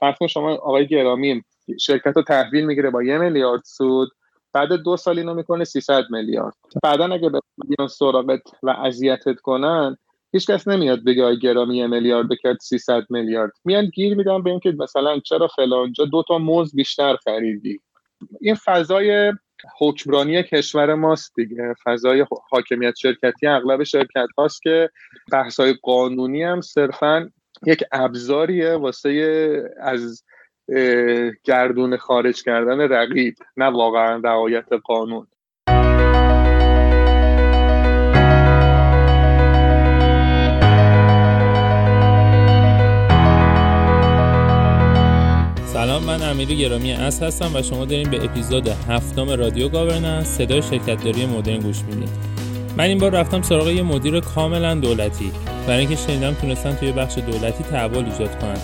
فرض شما آقای گرامی شرکت رو تحویل می‌گیره با یه میلیارد سود بعد دو سال اینو می‌کنه 300 میلیارد. بعدا اگه بیان سراغت و اذیتت کنن هیچ کس نمیاد بگه آی گرامی یه میلیارد بکرد 300 میلیارد. میان گیر میدن به اینکه مثلا چرا فلانجا دو تا موز بیشتر خریدی. این فضای حکمرانی کشور ماست دیگه. فضای حاکمیت شرکتی اغلب شرکت هاست که بحث قانونی هم صرفا یک ابزاریه واسه از گردون خارج کردن رقیب نه واقعا رعایت قانون. سلام من امیری گرامی اس هستم و شما داریم به اپیزود هفتم رادیو گاورننس صدای شرکتداری مدرن گوش می‌دید. من این بار رفتم سراغ یه مدیر کاملا دولتی. برای اینکه شنیدم تونستن توی بخش دولتی تحول ایجاد کنن.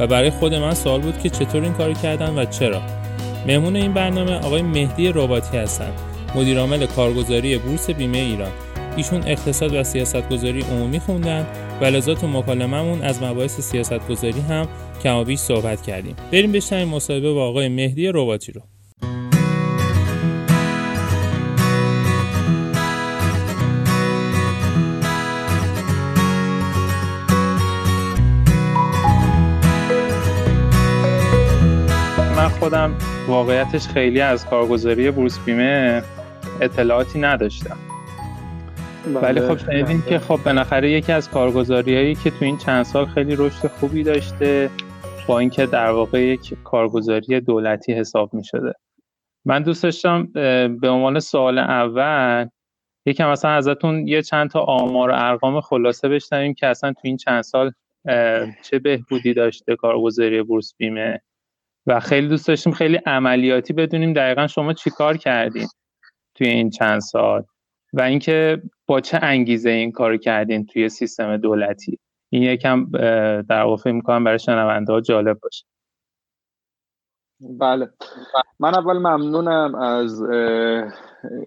و برای خود من سوال بود که چطور این کاری کردن و چرا. مهمون این برنامه آقای مهدی رباتی هستن. مدیرعامل کارگزاری بورس بیمه ایران. ایشون اقتصاد و سیاستگذاری عمومی خوندن و لذا تو مکالمهمون از مباحث سیاستگذاری هم کمابیش صحبت کردیم. بریم بشنویم مصاحبه با آقای مهدی رباتی رو. خودم واقعیتش خیلی از کارگزاری بورس بیمه اطلاعاتی نداشتم. بله. ولی خب شنیدیم که خب بالاخره یکی از کارگزاری هایی که تو این چند سال خیلی رشد خوبی داشته با اینکه در واقع یک کارگزاری دولتی حساب می شده من دوست داشتم به عنوان سوال اول یکم مثلا ازتون یه چند تا آمار و ارقام خلاصه بشنویم که اصلا تو این چند سال چه بهبودی داشته کارگزاری بورس بیمه. و خیلی دوست داشتیم خیلی عملیاتی بدونیم دقیقا شما چیکار کردین توی این چند سال و اینکه با چه انگیزه این کار کردین توی سیستم دولتی. این یکم در واقع فکر می‌کنم برای شنونده ها جالب باشه. بله. من اول ممنونم از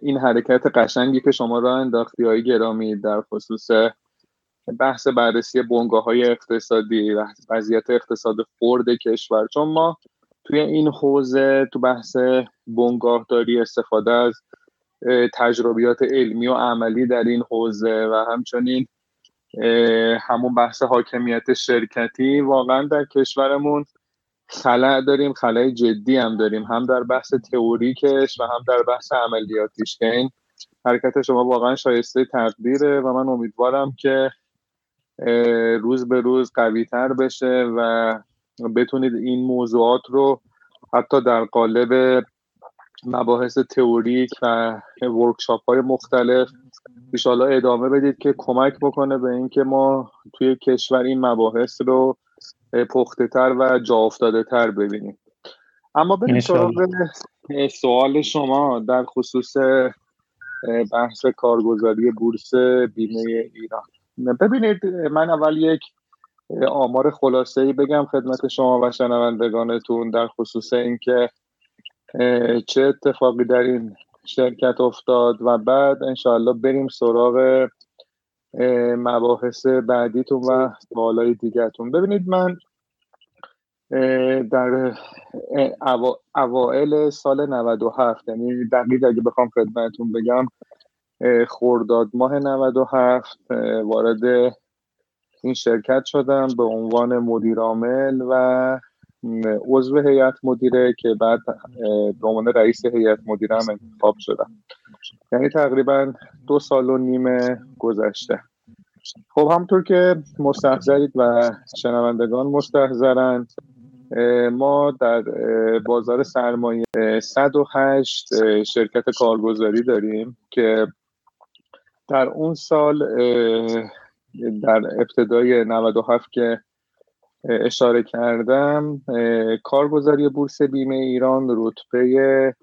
این حرکت قشنگی که شما را انداختی های گرامی در خصوص بحث بررسی بنگاه های اقتصادی و وضعیت اقتصاد خورد کشور. چون ما توی این حوزه تو بحث بنگاهداری استفاده از تجربیات علمی و عملی در این حوزه و همچنین همون بحث حاکمیت شرکتی واقعا در کشورمون خلع داریم خلع جدی هم داریم هم در بحث تئوریکش و هم در بحث عملیاتیش. که این حرکت شما واقعا شایسته تقدیره و من امیدوارم که روز به روز قوی تر بشه و بتونید این موضوعات رو حتی در قالب مباحث تئوریک و ورکشاپ های مختلف ایشالا ادامه بدید که کمک بکنه به اینکه ما توی کشور این مباحث رو پخته تر و جا افتاده تر ببینیم. اما بریم سراغ سوال شما. در خصوص بحث کارگزاری بورس بیمه ایران. ببینید من اول یک آمار خلاصه ای بگم خدمت شما و شنوندگانتون در خصوص اینکه چه اتفاقی در این شرکت افتاد و بعد انشاءالله بریم سراغ مباحث بعدیتون و سوالای دیگرتون. ببینید من در اوائل سال 97 یعنی دقیق اگه بخوام خدمتتون بگم خورداد ماه 97 وارد این شرکت شدم به عنوان مدیر عامل و عضو هیئت مدیره که بعد به عنوان رئیس هیئت مدیره هم انتخاب شدم. یعنی تقریبا دو سال و نیم گذشته. خب همطور که مستحضرید و شنوندگان مستحضرند ما در بازار سرمایه 108 شرکت کارگزاری داریم که در اون سال در ابتدای 97 که اشاره کردم کارگزاری بورس بیمه ایران رتبه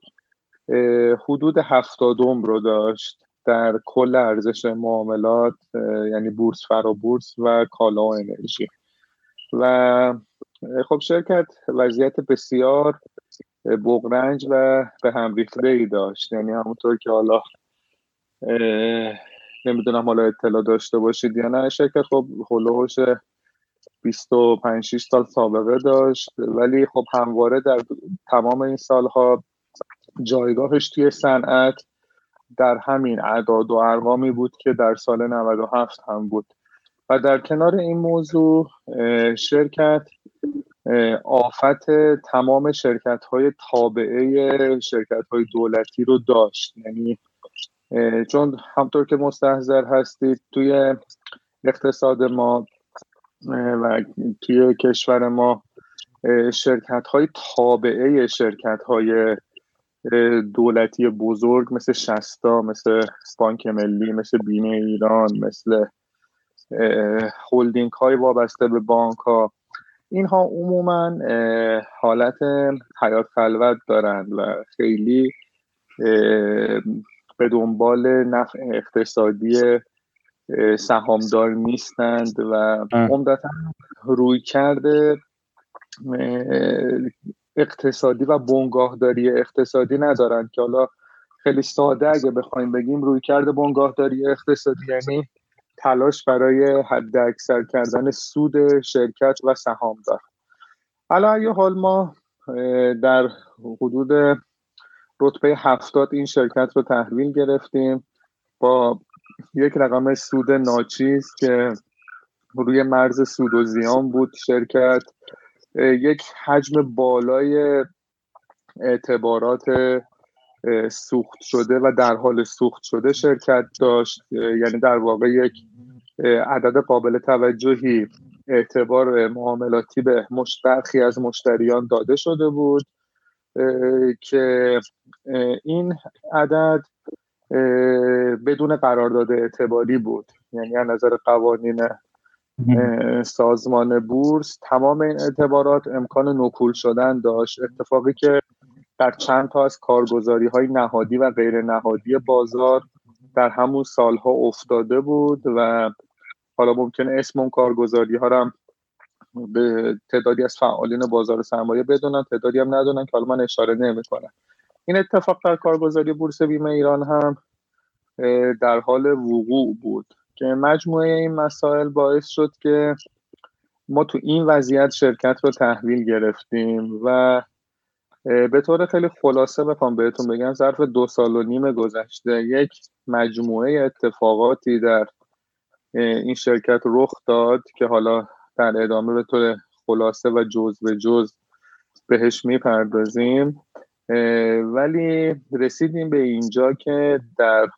حدود هفتادم رو داشت در کل ارزش معاملات یعنی بورس فرا بورس و کالا و انرژی. و خب شرکت وضعیت بسیار بغرنج و به هم ریخته ای داشت. یعنی همونطور که حالا نمی‌دونم حالا اطلاع داشته باشید یا نه. شرکت خب هلوهوش 25 سال سابقه داشت ولی خب همواره در تمام این سالها جایگاهش توی صنعت در همین اعداد و ارقامی بود که در سال 97 هم بود. و در کنار این موضوع شرکت آفت تمام شرکت های تابعه شرکت های دولتی رو داشت. یعنی چون همطور که مستحضر هستید توی اقتصاد ما و توی کشور ما شرکت های تابعه شرکت های دولتی بزرگ مثل شستا مثل بانک ملی مثل بیمه ایران مثل هولدینگ های وابسته به بانک ها اینها عموما حالت حیات خلوت دارند و خیلی به دنبال نفع اقتصادی سهامدار نیستند و عمدتا روی کرده اقتصادی و بنگاهداری اقتصادی ندارند که حالا خیلی ساده اگه بخوایم بگیم روی کرده بنگاهداری اقتصادی یعنی تلاش برای حد اکثر کردن سود شرکت و سهامدار. حالا یه حال ما در حدود رتبه هفتاد این شرکت رو تحویل گرفتیم با یک رقم سود ناچیز که روی مرز سود و زیان بود شرکت. یک حجم بالای اعتبارات سوخت شده و در حال سوخت شده شرکت داشت. یعنی در واقع یک عدد قابل توجهی اعتبار معاملاتی به برخی از مشتریان داده شده بود. که این عدد بدون قرارداد اعتباری بود. یعنی از نظر قوانین سازمان بورس تمام این اعتبارات امکان نکول شدن داشت. اتفاقی که در چند تا از کارگزاری های نهادی و غیر نهادی بازار در همون سالها افتاده بود و حالا ممکن اسم اون کارگزاری ها هم به تعدادی از فعالین بازار سرمایه بدونن تعدادی هم ندونن که حالا من اشاره نمی‌کنم. این اتفاق در کارگزاری بورس بیمه ایران هم در حال وقوع بود که مجموعه این مسائل باعث شد که ما تو این وضعیت شرکت رو تحویل گرفتیم و به طور خیلی خلاصه بخوام بهتون بگم ظرف دو سال و نیم گذشته یک مجموعه اتفاقاتی در این شرکت رخ داد که حالا در ادامه به طور خلاصه و جز به جز بهش می‌پردازیم. ولی رسیدیم به اینجا که در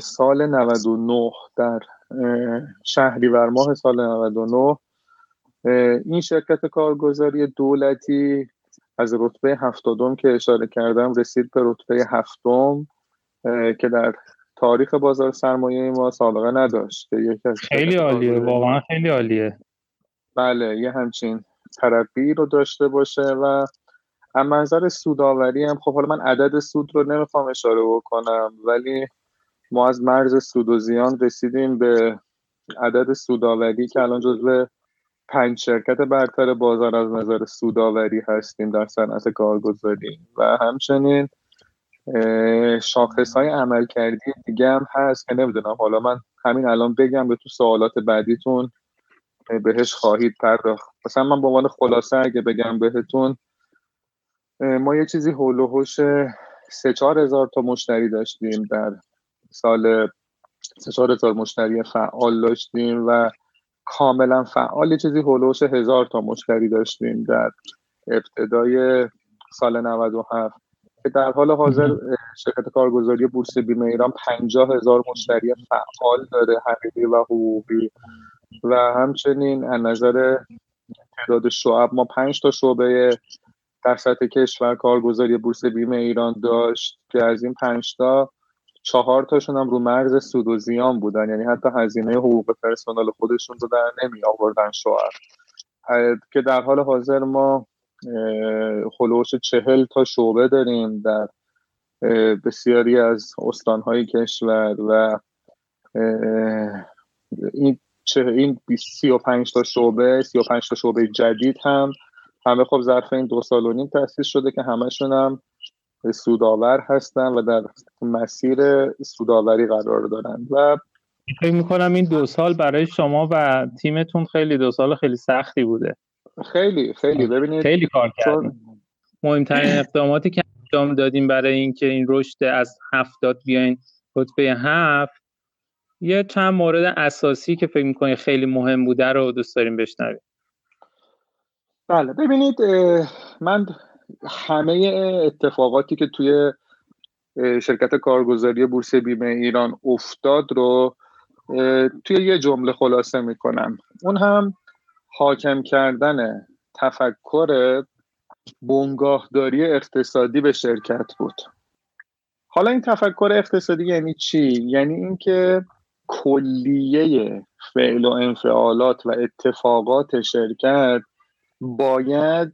سال 99 در شهریور ماه سال 99 این شرکت کارگزاری دولتی از رتبه هفتادم که اشاره کردم رسید به رتبه هفتم که در تاریخ بازار سرمایه ما سابقه نداشت. خیلی عالیه واقعا خیلی عالیه. بله یه همچین ترقی رو داشته باشه و از منظر سوداوری هم خب حالا من عدد سود رو نمی‌خوام اشاره بکنم ولی ما از مرز سود و زیان رسیدیم به عدد سوداوری که الان جزو پنج شرکت برتر بازار از نظر سوداوری هستیم در صنعت کارگزاری. و همچنین شاخص های عمل کردی دیگه هم هست که نمی‌دونم. حالا من همین الان بگم به تو سوالات بعدیتون بهش خواهید پرداخت. مثلا من به عنوان خلاصه اگه بگم بهتون ما یه چیزی هول و سه چهار هزار تا مشتری داشتیم در سال سه چهار هزار مشتری فعال داشتیم و کاملا فعال چیزی هلوش هزار تا مشتری داشتیم در ابتدای سال 97 که در حال حاضر شرکت کارگزاری بورس بیمه ایران پنجاه هزار مشتری فعال داره حقیقی و حقوقی. و همچنین از نظر تعداد شعب ما پنج تا شعبه در سطح کشور کارگزاری بورس بیمه ایران داشت که از این پنج تا چهار تاشون هم رو مرز سود و زیان بودن. یعنی حتی هزینه حقوق پرسنل خودشون رو در نمی آوردن شوهر که در حال حاضر ما خلوش چهل تا شعبه داریم در بسیاری از استانهای کشور و این چه این سی و پنج تا شعبه سی و پنج تا شعبه جدید هم همه خب ظرف این دو سال و نیم تأسیس شده که همشون هم سوداور هستن و در مسیر سوداوری قرار دارن و فکر می‌کنم این دو سال برای شما و تیمتون خیلی دو سال خیلی سختی بوده. خیلی خیلی. ببینید خیلی کار کردیم. مهمترین اقداماتی که انجام دادیم برای اینکه این رشد از هفتاد بیاین رتبه هفت یه چند مورد اساسی که فکر می‌کنید خیلی مهم بوده رو دوست داریم بشنویم. بله ببینید من همه اتفاقاتی که توی شرکت کارگزاری بورس بیمه ایران افتاد رو توی یه جمله خلاصه می‌کنم. اون هم حاکم کردن تفکر بنگاهداری اقتصادی به شرکت بود. حالا این تفکر اقتصادی یعنی چی؟ یعنی اینکه کلیه فعل و انفعالات و اتفاقات شرکت باید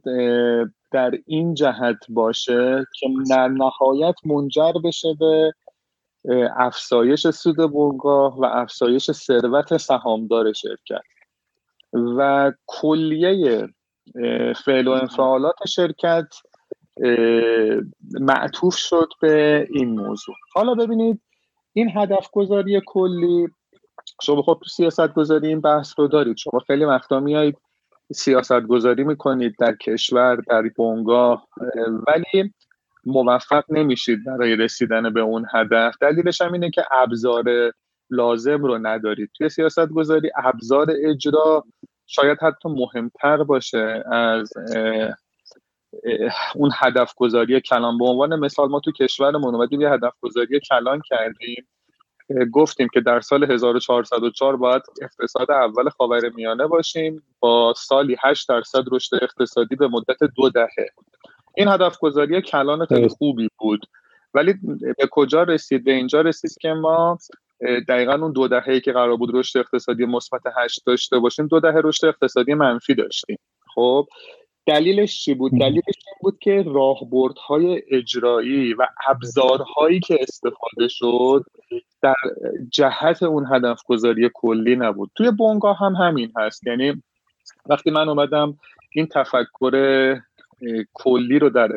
در این جهت باشه که در نهایت منجر بشه به افزایش سود بنگاه و افزایش ثروت سهامدار شرکت. و کلیه فعل و انفعالات شرکت معطوف شد به این موضوع. حالا ببینید این هدف گذاری کلی شما خب سیاست گذاری این بحث رو دارید. شما خیلی وقتا میایید سیاست گذاری می‌کنید در کشور در بنگاه ولی موفق نمیشید برای رسیدن به اون هدف. دلیلش هم اینه که ابزار لازم رو ندارید توی سیاست گذاری ابزار اجرا شاید حتی مهمتر باشه از اون هدف گذاری کلان. به عنوان مثال ما تو کشورمون اومدیم یه هدف گذاری کلان کردیم. گفتیم که در سال 1404 باید اقتصاد اول خاور میانه باشیم. با سالی 8 درصد رشد اقتصادی به مدت دو دهه. این هدف گذاری کلان خیلی. خوبی بود. ولی به کجا رسید؟ به اینجا رسید که ما دقیقا اون دو دهه که قرار بود رشد اقتصادی مثبت 8 داشته باشیم دو دهه رشد اقتصادی منفی داشتیم. خب دلیلش چی بود؟ دلیلش این بود که راهبردهای اجرایی و ابزارهایی که استفاده شد در جهت اون هدف گذاری کلی نبود. توی بونگاه هم همین هست. یعنی وقتی من اومدم این تفکر کلی رو در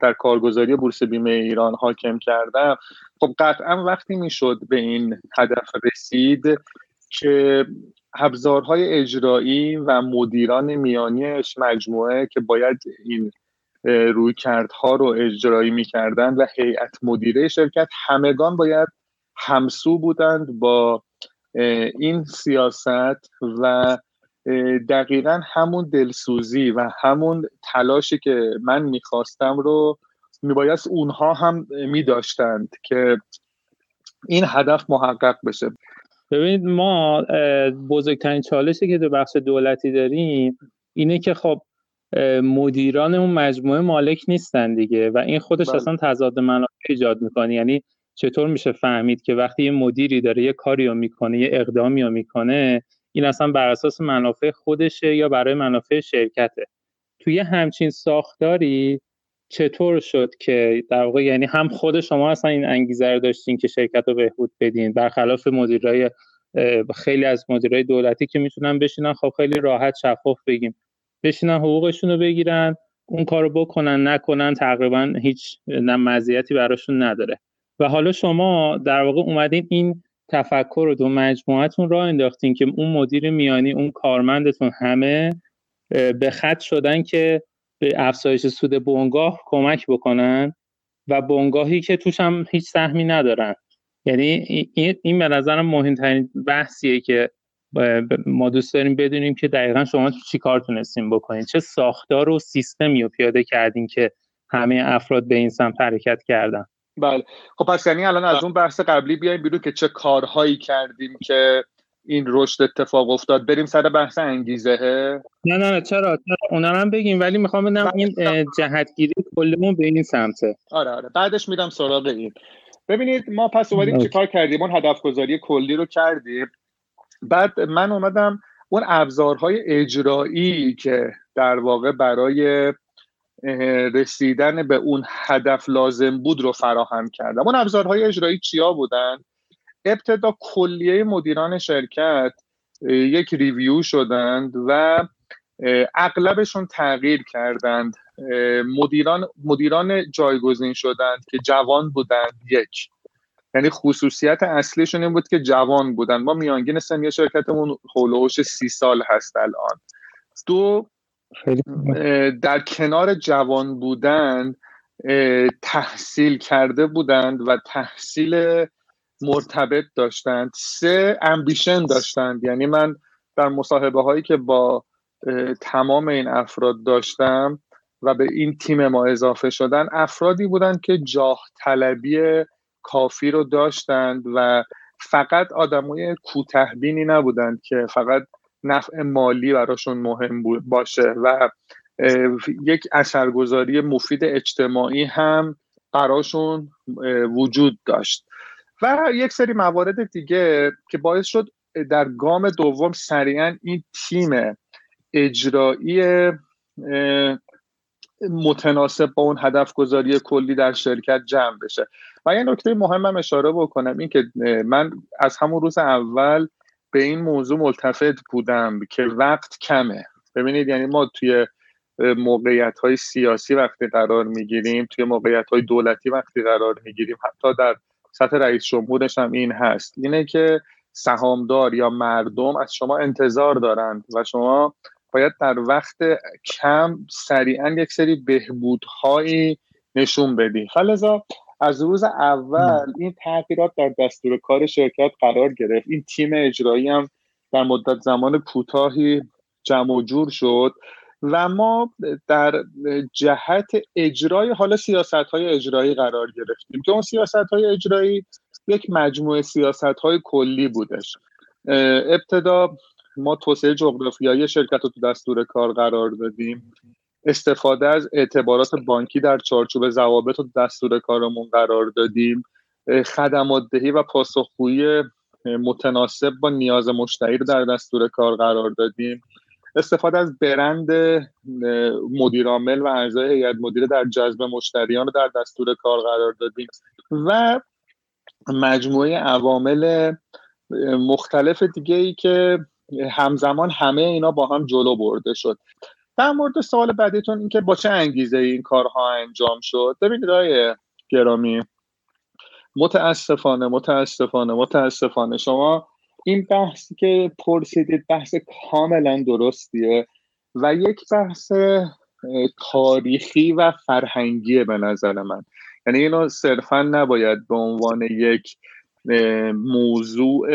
در کارگزاری بورس بیمه ایران حاکم کردم. خب قطعا وقتی می‌شد به این هدف رسید که ابزارهای اجرایی و مدیران میانیش مجموعه که باید این روی کردها رو اجرایی می‌کردن و هیئت مدیره شرکت همگان باید همسو بودند با این سیاست و دقیقا همون دلسوزی و همون تلاشی که من می‌خواستم رو میبایست اونها هم میداشتند که این هدف محقق بشه ببینید ما بزرگترین چالشی که تو بخش دولتی داریم اینه که خب مدیران اون مجموعه مالک نیستن دیگه و این خودش بله. اصلا تضاد منافع ایجاد می‌کنه یعنی چطور میشه فهمید که وقتی یه مدیری داره یه کاری رو می‌کنه یه اقدامی رو می‌کنه این اصلا بر اساس منافع خودشه یا برای منافع شرکته. توی همچین ساختاری چطور شد که در واقع یعنی هم خود شما اصلا این انگیزه رو داشتین که شرکت رو بهبود بدین برخلاف مدیرای خیلی از مدیرای دولتی که می‌تونن بشینن خب خیلی راحت شفاف بگیم. بشینن حقوقشون رو بگیرن اون کارو بکنن نکنن تقریبا هیچ مزیتی براشون نداره. و حالا شما در واقع اومدین این تفکر رو دو مجموعتون را انداختین که اون مدیر میانی اون کارمندتون همه به خط شدن که به افزایش سود بنگاه کمک بکنن و بنگاهی که توش هم هیچ سهمی ندارن. یعنی این به نظرم مهمترین بحثیه که ما دوست داریم بدونیم که دقیقا شما چی کار تونستیم بکنین. چه ساختار و سیستمی رو پیاده کردین که همه افراد به این سمت حرکت کردن. بله. خب پس یعنی الان از اون بحث قبلی بیایم بیرون که چه کارهایی کردیم که این رشد اتفاق افتاد. بریم سر بحث انگیزه نه نه نه چرا؟ چرا؟ اونا هم بگیم. ولی می‌خوام بدونم این جهتگیری کلمون به این سمته. آره آره. بعدش میدم سراغ این. ببینید ما پس اومدیم چه کار کردیم؟ اون هدف گذاری کلی رو کردیم. بعد من اومدم اون ابزارهای اجرایی که در واقع برای رسیدن به اون هدف لازم بود رو فراهم کردم. اون ابزارهای اجرایی چیا بودن؟ ابتدا کلیه مدیران شرکت یک ریویو شدند و اغلبشون تغییر کردند. مدیران مدیران جایگزین شدند که جوان بودند یک. یعنی خصوصیت اصلیشون این بود که جوان بودن. ما میانگین سنی شرکتمون هولوش سی سال هست الان. دو در کنار جوان بودن تحصیل کرده بودند و تحصیل مرتبط داشتند. سه امبیشن داشتند. یعنی من در مصاحبه هایی که با تمام این افراد داشتم و به این تیم ما اضافه شدن افرادی بودند که جاه طلبی کافی رو داشتند و فقط آدمای کوتهبینی نبودند که فقط نفع مالی براشون مهم باشه و یک اثرگذاری مفید اجتماعی هم براشون وجود داشت. و یک سری موارد دیگه که باعث شد در گام دوم سریعا این تیم اجرایی متناسب با اون هدف گذاری کلی در شرکت جمع بشه. و یه نکته مهمم اشاره بکنم این که من از همون روز اول به این موضوع ملتفت بودم که وقت کمه. ببینید یعنی ما توی موقعیت های سیاسی وقتی قرار می‌گیریم توی موقعیت های دولتی وقتی قرار می‌گیریم حتی در سطح رئیس جمهورش هم این هست. اینه که سهامدار یا مردم از شما انتظار دارند و شما باید در وقت کم سریعا یک سری بهبودهایی نشون بدی. فلزا از روز اول این تغییرات در دستور کار شرکت قرار گرفت. این تیم اجرایی هم در مدت زمان کوتاهی جمع و جور شد و ما در جهت اجرای حالا سیاست های اجرایی قرار گرفتیم که اون سیاست های اجرایی یک مجموعه سیاست های کلی بودش. ابتدا ما توسعه جغرافیایی شرکت رو تو دستور کار قرار دادیم. استفاده از اعتبارات بانکی در چارچوب ضوابط و دستور کارمون قرار دادیم. خدمات دهی و پاسخگویی متناسب با نیاز مشتری رو در دستور کار قرار دادیم. استفاده از برند مدیرعامل و اعضای هیئت مدیره در جذب مشتریان رو در دستور کار قرار دادیم. و مجموعه عوامل مختلف دیگه ای که همزمان همه اینا با هم جلو برده شد. در مورد سوال بعدیتون اینکه با چه انگیزه این کارها انجام شد؟ ببینید آقای گرامی متاسفانه متاسفانه متاسفانه شما این بحثی که پرسیدید بحث کاملا درستیه و یک بحث تاریخی و فرهنگیه به نظر من. یعنی اینو صرفا نباید به عنوان یک موضوع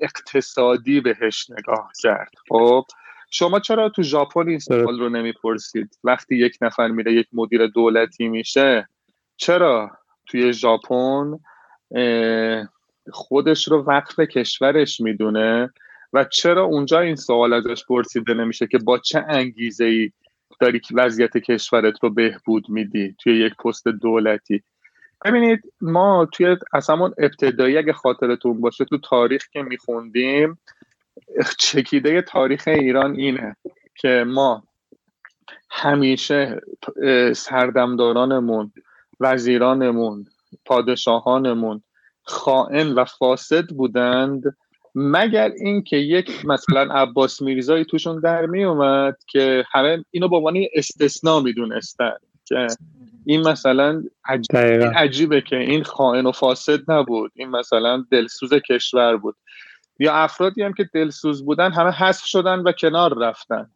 اقتصادی بهش نگاه کرد. خب؟ شما چرا تو ژاپن این سوال رو نمی‌پرسید؟ وقتی یک نفر میره یک مدیر دولتی میشه چرا توی ژاپن خودش رو وقف کشورش می‌دونه و چرا اونجا این سوال ازش پرسیده نمیشه که با چه انگیزه ای داری که وضعیت کشورت رو بهبود میدی توی یک پست دولتی؟ ببینید ما توی از همون ابتدایی اگه خاطرتون باشه تو تاریخ که میخوندیم چکیده تاریخ ایران اینه که ما همیشه سردمدارانمون وزیرانمون پادشاهانمون خائن و فاسد بودند مگر اینکه یک مثلا عباس میرزایی توشون در می اومد که همه اینو به عنوان استثنا می‌دونستن که این مثلا عجیبه که این خائن و فاسد نبود این مثلا دلسوز کشور بود. یا افرادی هم که دلسوز بودن همه حذف شدن و کنار رفتن.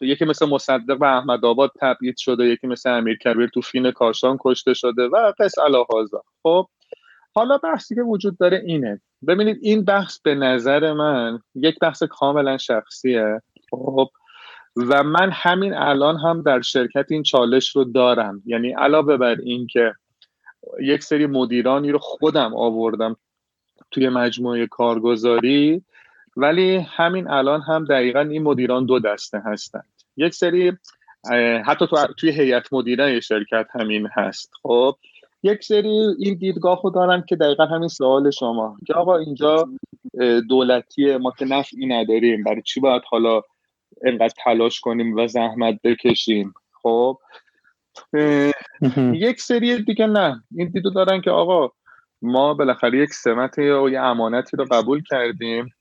یکی مثل مصدق و احمد آباد تبعید شده یکی مثل امیر کبیر تو فین کاشان کشته شده و قص الهازا خب حالا بحثی که وجود داره اینه. ببینید این بحث به نظر من یک بحث کاملا شخصیه. خب و من همین الان هم در شرکت این چالش رو دارم. یعنی علاوه بر این که یک سری مدیرانی رو خودم آوردم توی مجموعه کارگزاری ولی همین الان هم دقیقا این مدیران دو دسته هستند. یک سری حتی تو توی هیئت مدیره شرکت همین هست خب. یک سری این دیدگاه رو دارن که دقیقا همین سوال شما که آقا اینجا دولتیه ما که نفعی نداریم برای چی باید حالا انقدر تلاش کنیم و زحمت بکشیم؟ خب. یک سری دیگه نه. این دیدو دارن که آقا ما بالاخره یک سمت یا یه امانتی رو قبول کردیم.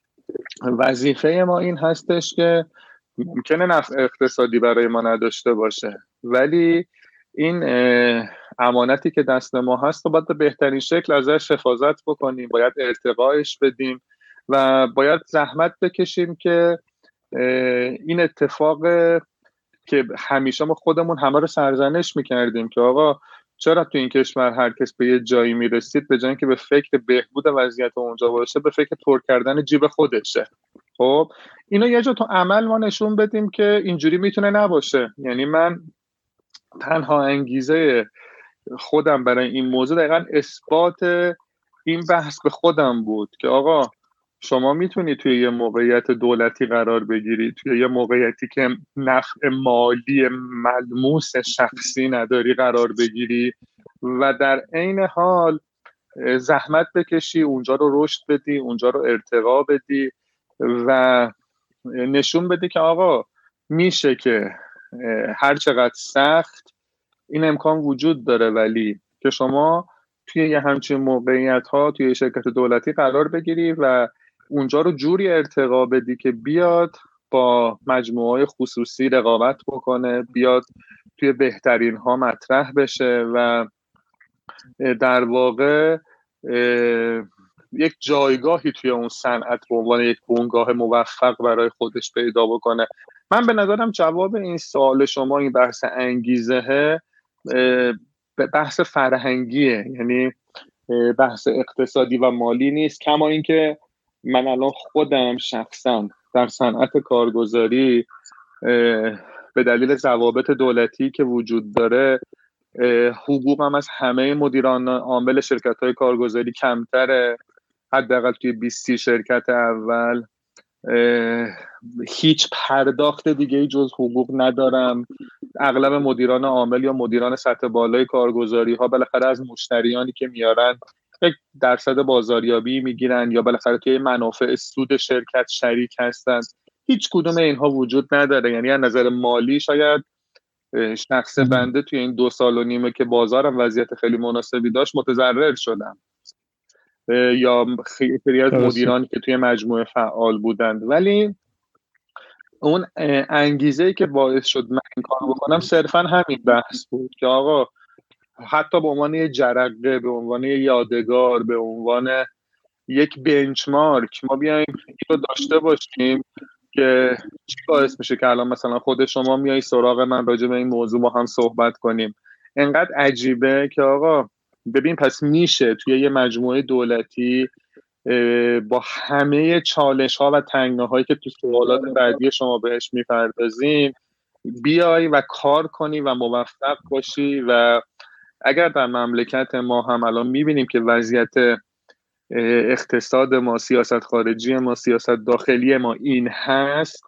وظیفه ما این هستش که ممکنه نفع اقتصادی برای ما نداشته باشه. ولی این امانتی که دست ما هست و باید به بهترین شکل ازش حفاظت بکنیم باید ارتقایش بدیم و باید زحمت بکشیم که این اتفاق که همیشه ما خودمون همه رو سرزنش می‌کردیم که آقا چرا تو این کشور هر کس به یه جایی می‌رسید؟ به جای که به فکر بهبود وضعیت اونجا باشه به فکر پر کردن جیب خودشه. خب اینا یه جا تو عمل ما نشون بدیم که اینجوری می‌تونه نباشه. یعنی من تنها انگیزه خودم برای این موضوع دقیقا اثبات این بحث به خودم بود که آقا شما می‌تونی توی یه موقعیت دولتی قرار بگیری توی یه موقعیتی که نفع مالی ملموس شخصی نداری قرار بگیری و در عین حال زحمت بکشی اونجا رو رشد بدی اونجا رو ارتقا بدی و نشون بدی که آقا میشه که هر چقدر سخت این امکان وجود داره ولی که شما توی یه همچین موقعیت ها توی شرکت دولتی قرار بگیری و اونجا رو جوری ارتقا بدی که بیاد با مجموعه خصوصی رقابت بکنه بیاد توی بهترین ها مطرح بشه و در واقع یک جایگاهی توی اون صنعت به عنوان یک بنگاه موفق برای خودش پیدا بکنه. من به نظرم جواب این سوال شما این بحث انگیزه بحث فرهنگیه. یعنی بحث اقتصادی و مالی نیست. کما اینکه من الان خودم شخصا در صنعت کارگزاری به دلیل ضوابط دولتی که وجود داره حقوقم از همه مدیران عامل شرکت های کارگزاری کمتره. حداقل توی 20 شرکت اول هیچ پرداخت دیگه جز حقوق ندارم. اغلب مدیران عامل یا مدیران سطح بالای کارگزاری ها بالاخره از مشتریانی که میارن یک درصد بازاریابی می‌گیرن یا بالاخره توی منافع سود شرکت شریک هستن. هیچ کدوم اینها وجود نداره. یعنی از نظر مالی شاید شخص بنده توی این دو سال و نیمه که بازارم وضعیت خیلی مناسبی داشت متضرر شدم. یا خیلی از مدیرانی که توی مجموعه فعال بودند. ولی اون انگیزه که باعث شد من این کار بکنم صرفا همین بحث بود که آقا حتی به عنوان یه جرقه به عنوان یه یادگار به عنوان یک بنچمارک ما بیایم رو داشته باشیم که چی باعث میشه که الان مثلا خود شما میای سراغ من راجع به این موضوع با هم صحبت کنیم. انقدر عجیبه که آقا ببین پس میشه توی یه مجموعه دولتی با همه چالش ها و تنگنه هایی که تو سوالات بعدی شما بهش می‌پردازیم بیای و کار کنی و موفق باشی و اگر در مملکت ما هم الان می‌بینیم که وضعیت اقتصاد ما سیاست خارجی ما سیاست داخلی ما این هست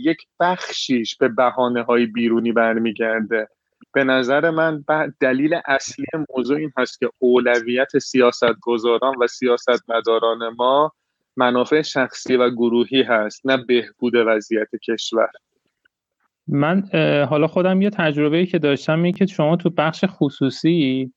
یک بخشیش به بحانه های بیرونی برمیگرده. به نظر من دلیل اصلی موضوع این هست که اولویت سیاست گذاران و سیاست مداران ما منافع شخصی و گروهی هست نه بهبود وضعیت کشور. من حالا خودم یه تجربه که داشتم این که شما تو بخش خصوصی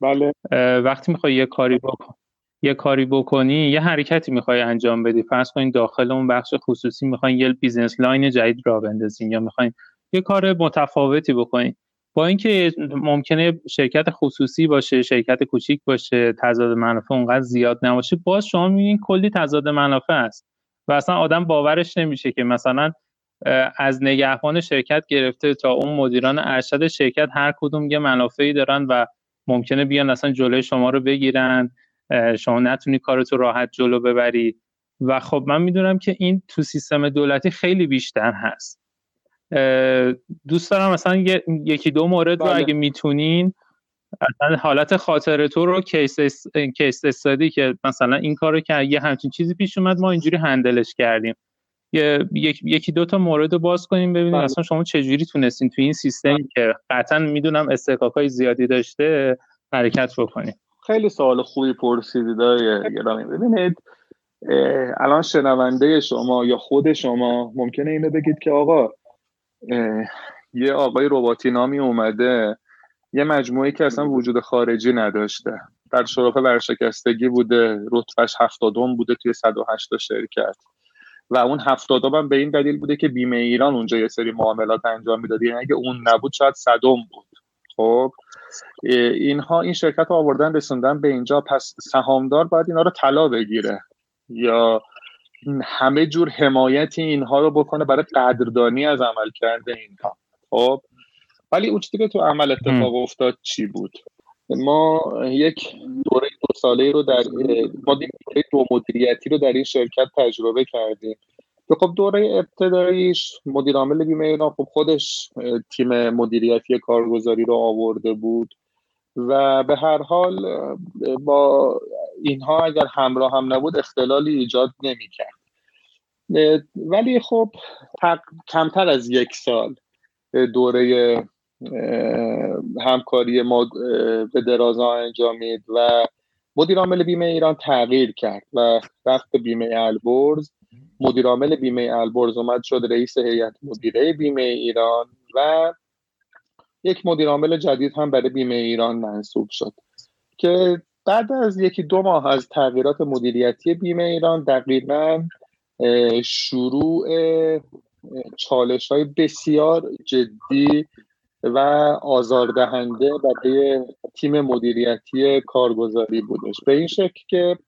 بله. وقتی می‌خوای یه کاری بکن یه کاری بکنی یه حرکتی می‌خوای انجام بدی. فرض کنین داخل اون بخش خصوصی می‌خواین یه business line جدید را بندازین یا می‌خواین یه کار متفاوتی بکنین. با اینکه ممکنه شرکت خصوصی باشه شرکت کوچیک باشه تضاد منافع اونقدر زیاد نباشه باز شما می‌بینین کلی تضاد منافع است و اصلا آدم باورش نمیشه که مثلا از نگهبان شرکت گرفته تا اون مدیران ارشد شرکت هر کدوم یه منافعی دارن و ممکنه بیان اصلا جلوی شما رو بگیرن. شما نتونی کارتو راحت جلو ببری. و خب من می‌دونم که این تو سیستم دولتی خیلی بیشتر هست. دوست دارم مثلا یکی دو مورد رو بله. اگه می‌تونین اصلا حالت خاطر تو رو کیس, کیس استادی که مثلا این کارو که یه همچین چیزی پیش اومد ما اینجوری هندلش کردیم. یکی دو تا مورد رو باز کنیم ببینیم بله. اصلا شما چجوری تونستین تو این سیستمی بله. که قطعا می‌دونم استحقاقای زیادی داشته حرکت بکنیم خیلی سوال خوبی پرسیدید گرامی ببینید الان شنونده شما یا خود شما ممکنه اینو بگید که آقا یه آقای رباتی نامی اومده یه مجموعه که اصلا وجود خارجی نداشته در شرف ورشکستگی بوده رتبهش هفتادم بوده توی 108 شرکت و اون هفتادم هم به این دلیل بوده که بیمه ایران اونجا یه سری معاملات انجام می‌داد. یعنی اگه اون نبود شاید صدم بود. خب اینها این شرکت رو آوردن رسوندن به اینجا. پس سهامدار باید اینا رو طلا بگیره یا همه جور حمایت اینها رو بکنه برای قدردانی از عمل کرده اینها. خب ولی اون چیزی که تو عمل اتفاق افتاد چی بود؟ ما یک دوره دو ساله رو در ما دو مدیریتی رو در این شرکت تجربه کردیم. که خب دوره ابتداییش مدیر عامل بیمه ایران خب خودش تیم مدیریتی کارگزاری رو آورده بود و به هر حال با اینها اگر همراه هم نبود اختلالی ایجاد نمی‌کرد. ولی خب کمتر از یک سال دوره همکاری ما به درازا انجامید و مدیر عامل بیمه ایران تغییر کرد و رفت بیمه البرز مدیر عامل بیمه البرز اومد شد رئیس هیئت مدیره بیمه ایران و یک مدیر عامل جدید هم برای بیمه ایران منصوب شد که بعد از یکی دو ماه از تغییرات مدیریتی بیمه ایران دقیقا شروع چالش های بسیار جدی و آزاردهنده برای تیم مدیریتی کارگزاری بودش. به این شکل که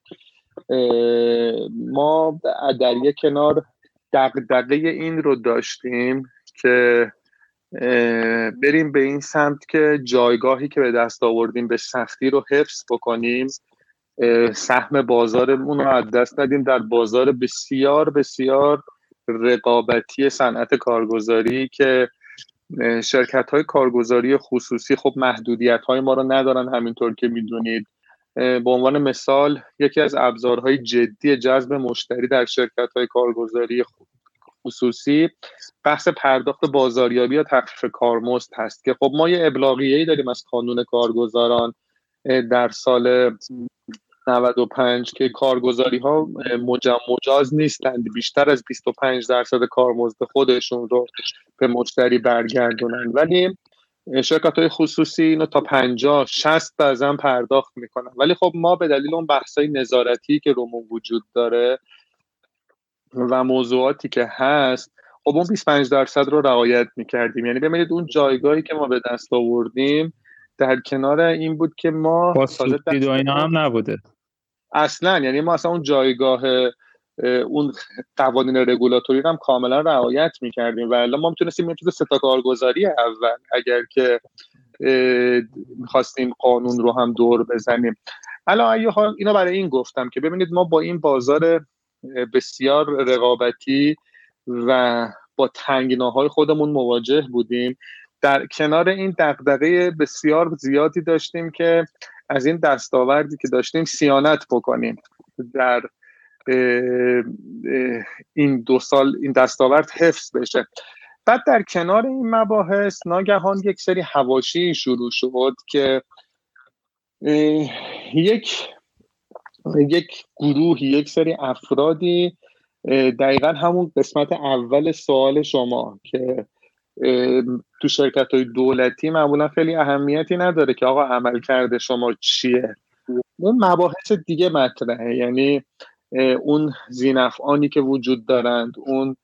ما در یک کنار دقدقه این رو داشتیم که بریم به این سمت که جایگاهی که به دست آوردیم به سختی رو حفظ بکنیم. سهم بازارمون رو از دست ندیم. در بازار بسیار بسیار رقابتی صنعت کارگزاری که شرکت های کارگزاری خصوصی خب محدودیت های ما رو ندارن همینطور که می‌دونید. به عنوان مثال یکی از ابزارهای جدی جذب مشتری در شرکت های کارگزاری خصوصی بحث پرداخت بازاریابی یا تخفیف کارمزد هست که خب ما یه ابلاغیه‌ای داریم از قانون کارگزاران در سال 95 که کارگزاری ها مجاز نیستند. بیشتر از 25 درصد کارمزد خودشون رو به مشتری برگردونن. ولی شرکت های خصوصی اینو تا 50 60 بعضا پرداخت می‌کنن. ولی خب ما به دلیل اون بحثای نظارتی که رومون وجود داره و موضوعاتی که هست خب اون 25 درصد رو رعایت می‌کردیم. یعنی ببینید اون جایگاهی که ما به دست آوردیم در کنار این بود که ما با اینا هم نبوده. اصلا. یعنی ما اصلا اون جایگاه اون قوانین رگولاتوری هم کاملا رعایت می‌کردیم. و الان ما می‌تونستیم تو ستا کارگزاری اول اگر که می‌خواستیم قانون رو هم دور بزنیم. الان اینو برای این گفتم که ببینید ما با این بازار بسیار رقابتی و با تنگناهای خودمون مواجه بودیم. در کنار این دقدقه بسیار زیادی داشتیم که از این دستاوردی که داشتیم سیانت بکنیم. در این دو سال این دستاورد حفظ بشه. بعد در کنار این مباحث ناگهان یک سری هواشی شروع شد که یک یک گروه یک سری افرادی دقیقا همون قسمت اول سوال شما که تو شرکت های دولتی معمولا خیلی اهمیتی نداره که آقا عمل کرده شما چیه. اون مباحث دیگه مطرحه. یعنی اون زینفعانی که وجود دارند اون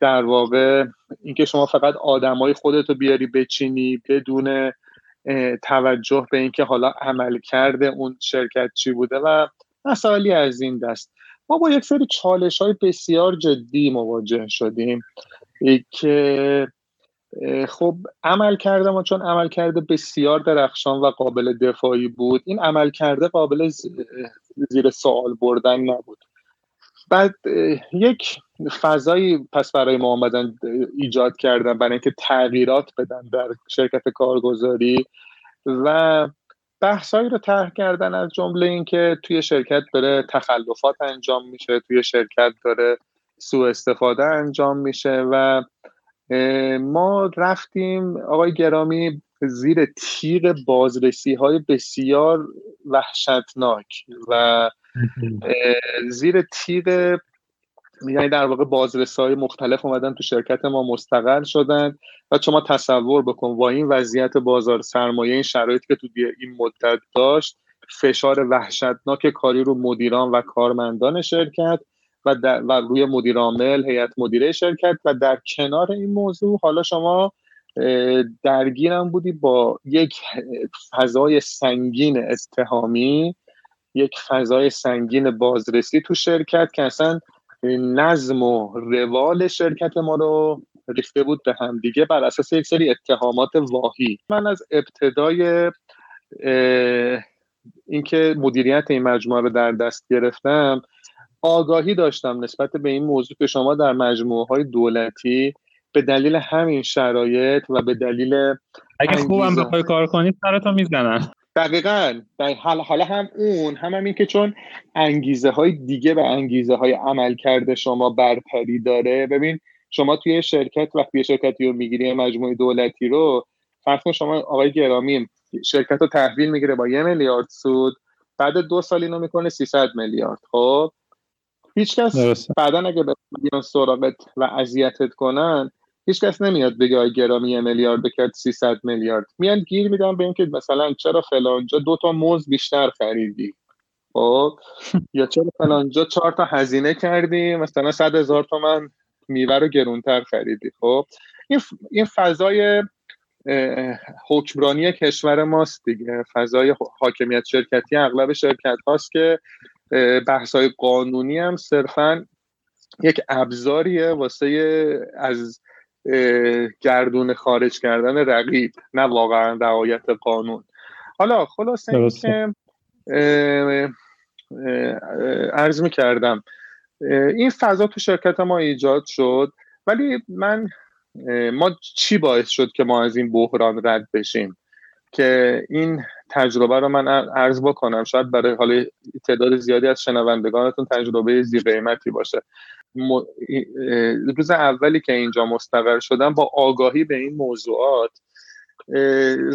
در واقع اینکه شما فقط آدمای خودتو بیاری بچینی بدون توجه به اینکه حالا عمل کرده اون شرکت چی بوده و مسائلی از این دست. ما با یک سری چالش های بسیار جدی مواجه شدیم. که خب عمل کرده ما چون عمل کرده بسیار درخشان و قابل دفاعی بود. این عمل کرده قابل زیر سوال بردن نبود. بعد یک فضایی پس برای ما آمدن ایجاد کردن برای اینکه تغییرات بدن در شرکت کارگزاری و بحثایی رو طرح کردن از جمله اینکه توی شرکت داره تخلفات انجام میشه توی شرکت داره سوء استفاده انجام میشه و ما رفتیم آقای گرامی زیر تیغ بازرسی های بسیار وحشتناک و زیر تیغ یعنی در واقع بازرسی های مختلف اومدن تو شرکت ما مستقل شدن و شما تصور بکن با این وضعیت بازار سرمایه این شرایطی که تو این مدت داشت فشار وحشتناک کاری رو مدیران و کارمندان شرکت و, و روی مدیر عامل هیئت مدیره شرکت و در کنار این موضوع حالا شما درگیرم بودی با یک فضای سنگین اتهامی یک فضای سنگین بازرسی تو شرکت که اصلا نظم و روال شرکت ما رو ریخته بود به هم دیگه بر اساس یک سری اتهامات واهی. من از ابتدای اینکه مدیریت این مجموعه رو در دست گرفتم آگاهی داشتم نسبت به این موضوع که شما در مجموعه های دولتی به دلیل همین شرایط و به دلیل اگه خوبم بخوای کار کنی سرتو می‌زنن. دقیقا. حالا هم اون هم, هم این که چون انگیزه های دیگه و انگیزه های عمل کرده شما برتری داره. ببین شما توی شرکت وقتی شرکتی رو می‌گیری مجموعه دولتی رو فرض کن شما آقای گرامی شرکت رو تحویل می‌گیره با یه میلیارد سود بعد دو سال اینو می‌کنه 300 میلیارد. خب؟ هیچ کس بعدا اگه بیان سراغت و اذیتت کنن هیچ کس نمیاد بگه آی گرامی یه میلیارد کرد 300 میلیارد. میان گیر میدن به اینکه مثلا چرا فلانجا دو تا موز بیشتر خریدی؟ خب؟ یا چرا فلانجا چهار تا هزینه کردی؟ مثلا 100 هزار تومن میوه رو گرونتر خریدی. خب؟ این این فضای حکمرانی کشور ماست دیگه. فضای حاکمیت شرکتی اغلب شرکت هاست که بحثای قانونی هم صرفا یک ابزاریه واسه از گردون خارج کردن رقیب نه واقعا رعایت قانون. حالا خلاصه این که ارز می کردم این فضا تو شرکت ما ایجاد شد ولی من ما چی باعث شد که ما از این بحران رد بشیم؟ که این تجربه رو من عرض بکنم. شاید برای حال تعداد زیادی از شنوندگانتون تجربه زی قیمتی باشه. روز اولی که اینجا مستقر شدم با آگاهی به این موضوعات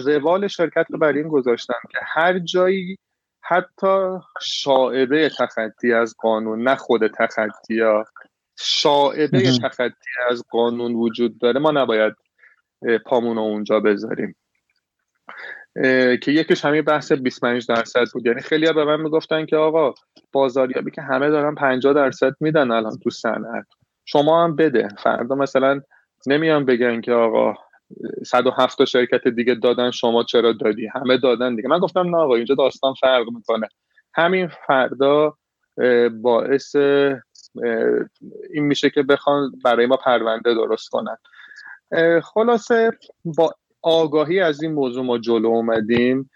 روال شرکت رو بر این گذاشتم که هر جایی حتی شاعبه تخطی از قانون نه خود تخطی ها شاعبه تخطی از قانون وجود داره ما نباید پامون رو اونجا بذاریم. که یکیش همین بحث 25 درصد بود. یعنی خیلی به من می‌گفتن که آقا بازاریابی که همه دارن 50 درصد میدن الان تو صنعت. شما هم بده. فردا مثلا نمیان بگن که آقا 107 تا شرکت دیگه دادن شما چرا دادی؟ همه دادن دیگه. من گفتم نه آقا اینجا داستان فرق می‌کنه. همین فردا باعث این میشه که بخوان برای ما پرونده درست کنن. خلاصه با آگاهی از این موضوع ما جلو اومدیم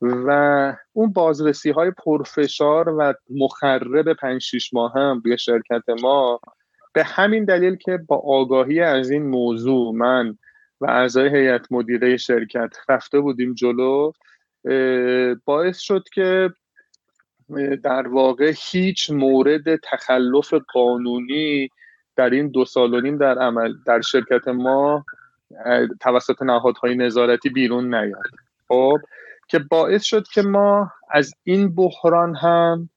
و اون بازرسی های پرفشار و مخرب پنج شیش ماه هم روی شرکت ما به همین دلیل که با آگاهی از این موضوع من و اعضای هیئت مدیره شرکت رفته بودیم جلو باعث شد که در واقع هیچ مورد تخلف قانونی در این دو سال و نیم در عمل در شرکت ما توسط نهادهای نظارتی بیرون نیاد. خب که باعث شد که ما از این بحران هم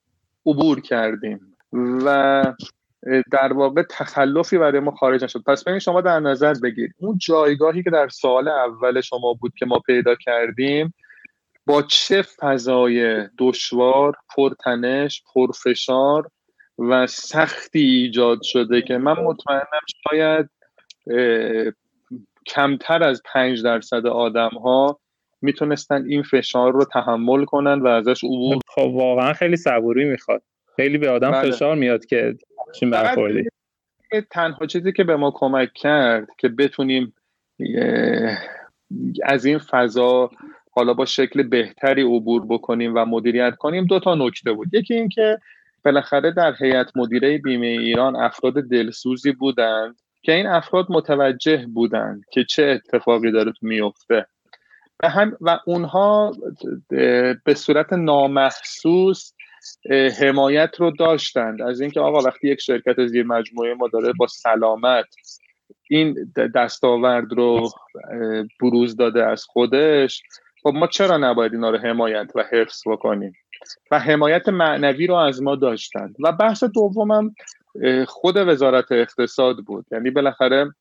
عبور کردیم و در واقع تخلفی برای ما خارج نشد. پس ببینید شما در نظر بگیرید اون جایگاهی که در سال اول شما بود که ما پیدا کردیم با چه فضای دشوار پرتنش پرفشار و سختی ایجاد شده که من مطمئنم شاید کمتر از پنج درصد آدم ها می‌تونستن این فشار رو تحمل کنن و ازش عبور خب واقعا خیلی صبوری می‌خواد. خیلی به آدم بله. فشار میاد که چین برخوردی. تنها چیزی که به ما کمک کرد که بتونیم از این فضا حالا با شکل بهتری عبور بکنیم و مدیریت کنیم دو تا نکته بود. یکی اینکه بالاخره در هیئت مدیره بیمه ایران افراد دلسوزی بودند که این افراد متوجه بودند که چه اتفاقی داره میفته. و, هم و اونها به صورت نامحسوس حمایت رو داشتند. از اینکه آقا وقتی یک شرکت زیر مجموعه ما داره با سلامت این دستاورد رو بروز داده از خودش خب ما چرا نباید اینا رو حمایت و حفظ بکنیم؟ و حمایت معنوی رو از ما داشتند و بحث دومم خود وزارت اقتصاد بود. یعنی بالاخره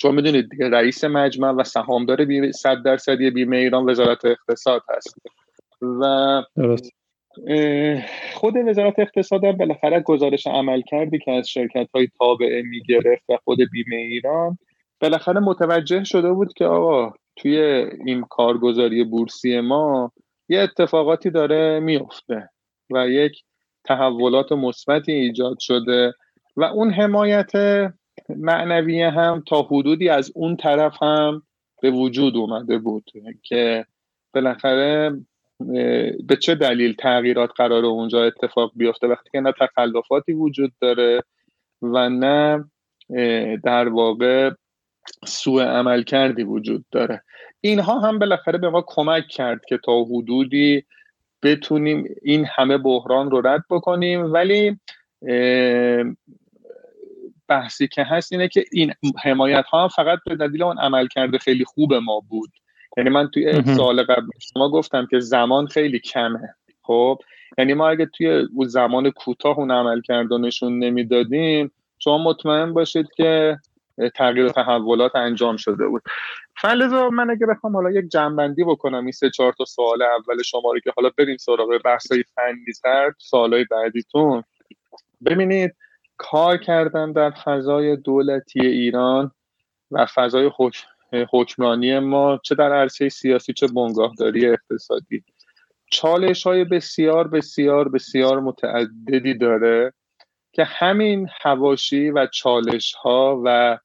چون می‌دونید رئیس مجمع و سهامدار صد درصدی بیمه ایران وزارت اقتصاد هست. و خود وزارت اقتصاد هم بالاخره گزارش عمل کردی که از شرکت های تابعه می‌گرفت و خود بیمه ایران. بالاخره متوجه شده بود که آقا توی این کارگزاری بورسی ما یه اتفاقاتی داره میفته و یک تحولات مثبتی ایجاد شده و اون حمایت معنویه هم تا حدودی از اون طرف هم به وجود اومده بود که بالاخره به چه دلیل تغییرات قرار اونجا اتفاق بیفته وقتی که نه تخلفاتی وجود داره و نه در واقع سوء عمل کردی وجود داره. اینها هم بالاخره به ما کمک کرد که تا حدودی بتونیم این همه بحران رو رد بکنیم. ولی بحثی که هست اینه که این حمایت ها هم فقط به دلیل اون عمل کرده خیلی خوب ما بود. یعنی من توی سال قبل شما گفتم که زمان خیلی کمه. خب یعنی ما اگه توی اون زمان کوتاه اون عمل کرده نشون نمی‌دادیم شما مطمئن باشید که تغییر و تحولات انجام شده بود. فلزا من اگه بخوام حالا یک جنبندی بکنم این سه چهار تا سوال اول شما رو که حالا بریم سراغ بحثای فنی تر سوالای بعدیتون. ببینید کار کردن در فضای دولتی ایران و فضای حکمرانی ما چه در عرصه سیاسی چه بنگاهداری اقتصادی. چالش های بسیار بسیار بسیار متعددی داره که همین هواشی و چالش ها و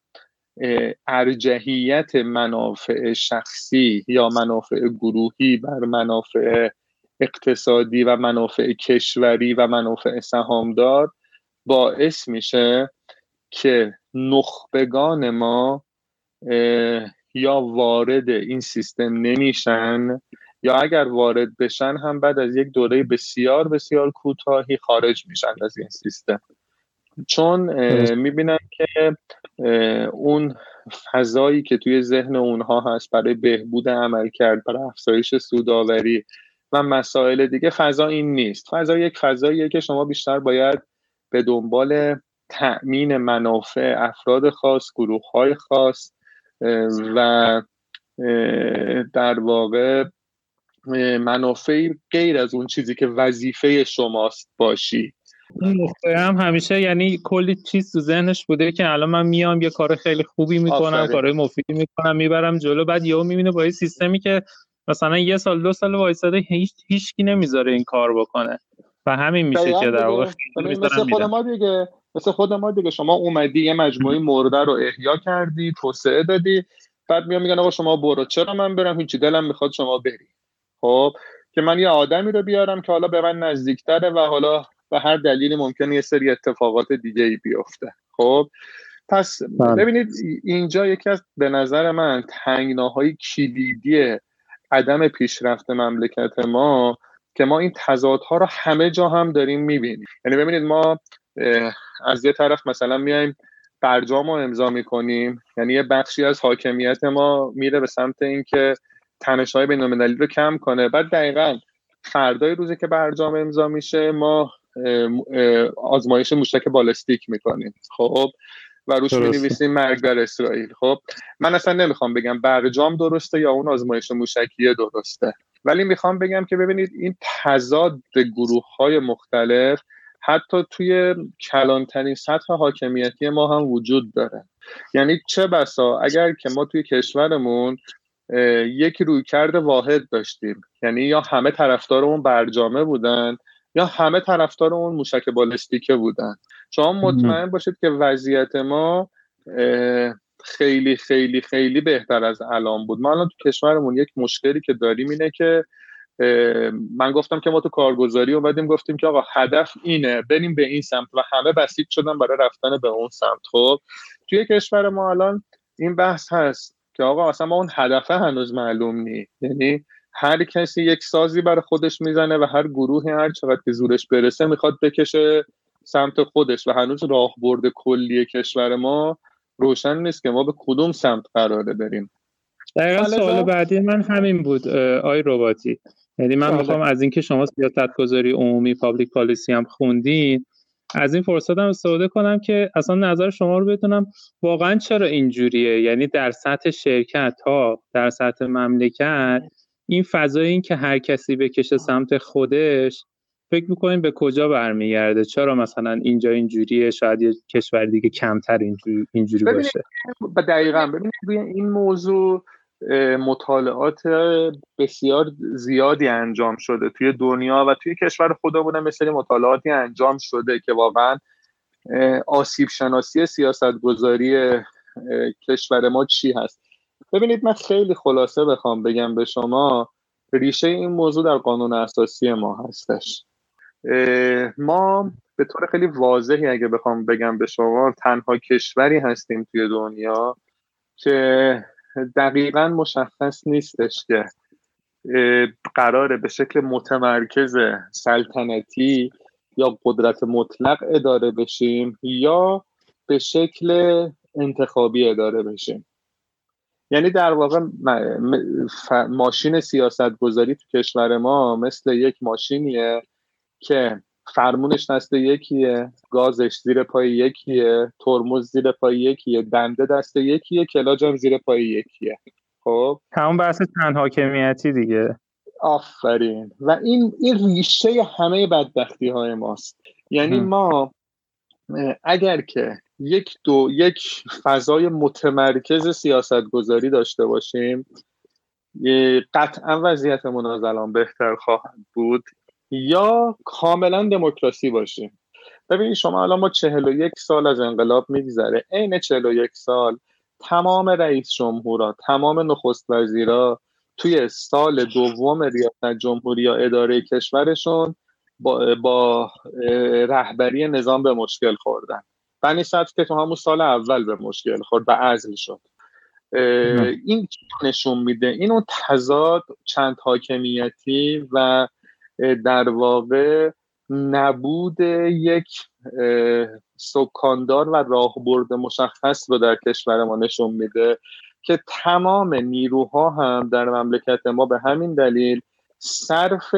ارجحیت منافع شخصی یا منافع گروهی بر منافع اقتصادی و منافع کشوری و منافع سهامدار باعث میشه که نخبگان ما یا وارد این سیستم نمیشن یا اگر وارد بشن هم بعد از یک دوره بسیار بسیار کوتاهی خارج میشن از این سیستم. چون می‌بینن که اون فضایی که توی ذهن اونها هست برای بهبود عمل کرد برای افزایش سوداوری و مسائل دیگه فضا این نیست. فضا یک فضاییه که شما بیشتر باید به دنبال تأمین منافع افراد خاص گروه های خاص و در واقع منافعی غیر از اون چیزی که وظیفه شماست باشی. اون هم همیشه یعنی کلی چیز تو ذهنش بوده که الان من میام یه کار خیلی خوبی می‌کنم کارهای مفیدی می‌کنم می‌برم جلو. بعد یهو می‌بینه با یه سیستمی که مثلا یه سال دو سال وایساده هیچ هیچکی نمی‌ذاره این کار بکنه. و همین میشه که در واقع مثل خود ما دیگه مثل خود ما دیگه. شما اومدی یه مجموعه مرده رو احیا کردی توسعه دادی. بعد میان میگن آقا شما برو. چرا من برم؟ هیچی. دلم می‌خواد شما بری. خب؟ که من یه آدمی رو بیارم که حالا به من نزدیکتره و حالا به هر دلیلی ممکنه یه سری اتفاقات دیگه ای بیفته. خب پس بله. ببینید اینجا یکی از به نظر من تنگناهای کلیدی عدم پیشرفت مملکت ما که ما این تضادها رو همه جا هم داریم می‌بینیم. یعنی ببینید ما از یه طرف مثلا میایم برجام رو امضا می‌کنیم. یعنی یه بخشی از حاکمیت ما میره به سمت اینکه تنش های بین رو کم کنه. بعد دقیقا فردای روزی که برجام امضا میشه ما آزمایش موشک بالستیک می‌کنیم خب؟ و روش می نویسیم مرگ در اسرائیل خب؟ من اصلا نمی‌خوام بگم برجام درسته یا اون آزمایش موشکی درسته ولی می‌خوام بگم که ببینید این تضاد گروه های مختلف حتی توی کلانترین سطح حاکمیتی ما هم وجود داره. یعنی چه بسا؟ اگر که ما توی کشورمون یک رویکرد واحد داشتیم یعنی یا همه طرفدار اون برجامه بودن یا همه طرفدار اون موشک بالستیکه بودن. شما مطمئن باشید که وضعیت ما خیلی خیلی خیلی بهتر از الان بود. ما الان تو کشورمون یک مشکلی که داریم اینه که من گفتم که ما تو کارگزاری اومدیم گفتیم که آقا هدف اینه بریم به این سمت و همه بسیج شدن برای رفتن به اون سمت. خب توی کشور ما الان این بحث هست که آقا اصلا ما اون هدفه هنوز معلوم نی. یعنی هر کسی یک سازی برای خودش می‌زنه و هر گروهی هر چقدر که زورش برسه می‌خواد بکشه سمت خودش و هنوز راهبرد کلی کشور ما روشن نیست که ما به کدوم سمت قراره بریم. دقیقا سوال بعدی من همین بود آقای رباطی یعنی من بله. می‌خوام از اینکه شما سیاست گذاری عمومی public policy هم خوندین از این فرصت هم استفاده کنم که اصلا نظر شما رو بدونم واقعا چرا اینجوریه؟ یعنی در سطح شرکت ها در سطح مملکت این فضای این که هر کسی بکشه سمت خودش فکر می‌کنین به کجا برمیگرده؟ چرا مثلا اینجا اینجوریه؟ شاید یه کشور دیگه کمتر اینجوری, اینجوری باشه. دقیقا. ببینید روی این موضوع مطالعات بسیار زیادی انجام شده توی دنیا و توی کشور خودمون مثل مطالعاتی انجام شده که واقعا آسیب شناسی سیاست گذاری کشور ما چی هست؟ ببینید من خیلی خلاصه بخوام بگم به شما ریشه این موضوع در قانون اساسی ما هستش. ما به طور خیلی واضحی اگه بخوام بگم به شما تنها کشوری هستیم توی دنیا که دقیقا مشخص نیستش که قراره به شکل متمرکز سلطنتی یا قدرت مطلق اداره بشیم یا به شکل انتخابی اداره بشیم. یعنی در واقع ماشین سیاست گذاری تو کشور ما مثل یک ماشینیه که فرمونش دست یکیه گازش زیر پای یکیه ترمز زیر پای یکیه دنده دست یکیه کلاج هم زیر پای یکیه. خب؟ همون بحث تن حاکمیتی دیگه. آفرین. و این این ریشه همه بدبختی های ماست. یعنی ما اگر که یک دو یک فضای متمرکز سیاست گذاری داشته باشیم قطعا وضعیتمون از بهتر خواهد بود یا کاملا دموکراسی باشیم. ببینید شما الان ما چهل و یک سال از انقلاب میگذره. عین چهل و یک سال تمام رئیس جمهورا تمام نخست وزیرا توی سال دوم ریاست جمهوری یا اداره کشورشون با, با رهبری نظام به مشکل خوردن. بنی که تو همون سال اول به مشکل خورد به عزل شد. این نشون میده؟ اینو تضاد چند حاکمیتی و در واقع نبود یک سکاندار و راهبرد مشخص رو در کشور ما نشون میده که تمام نیروها هم در مملکت ما به همین دلیل صرف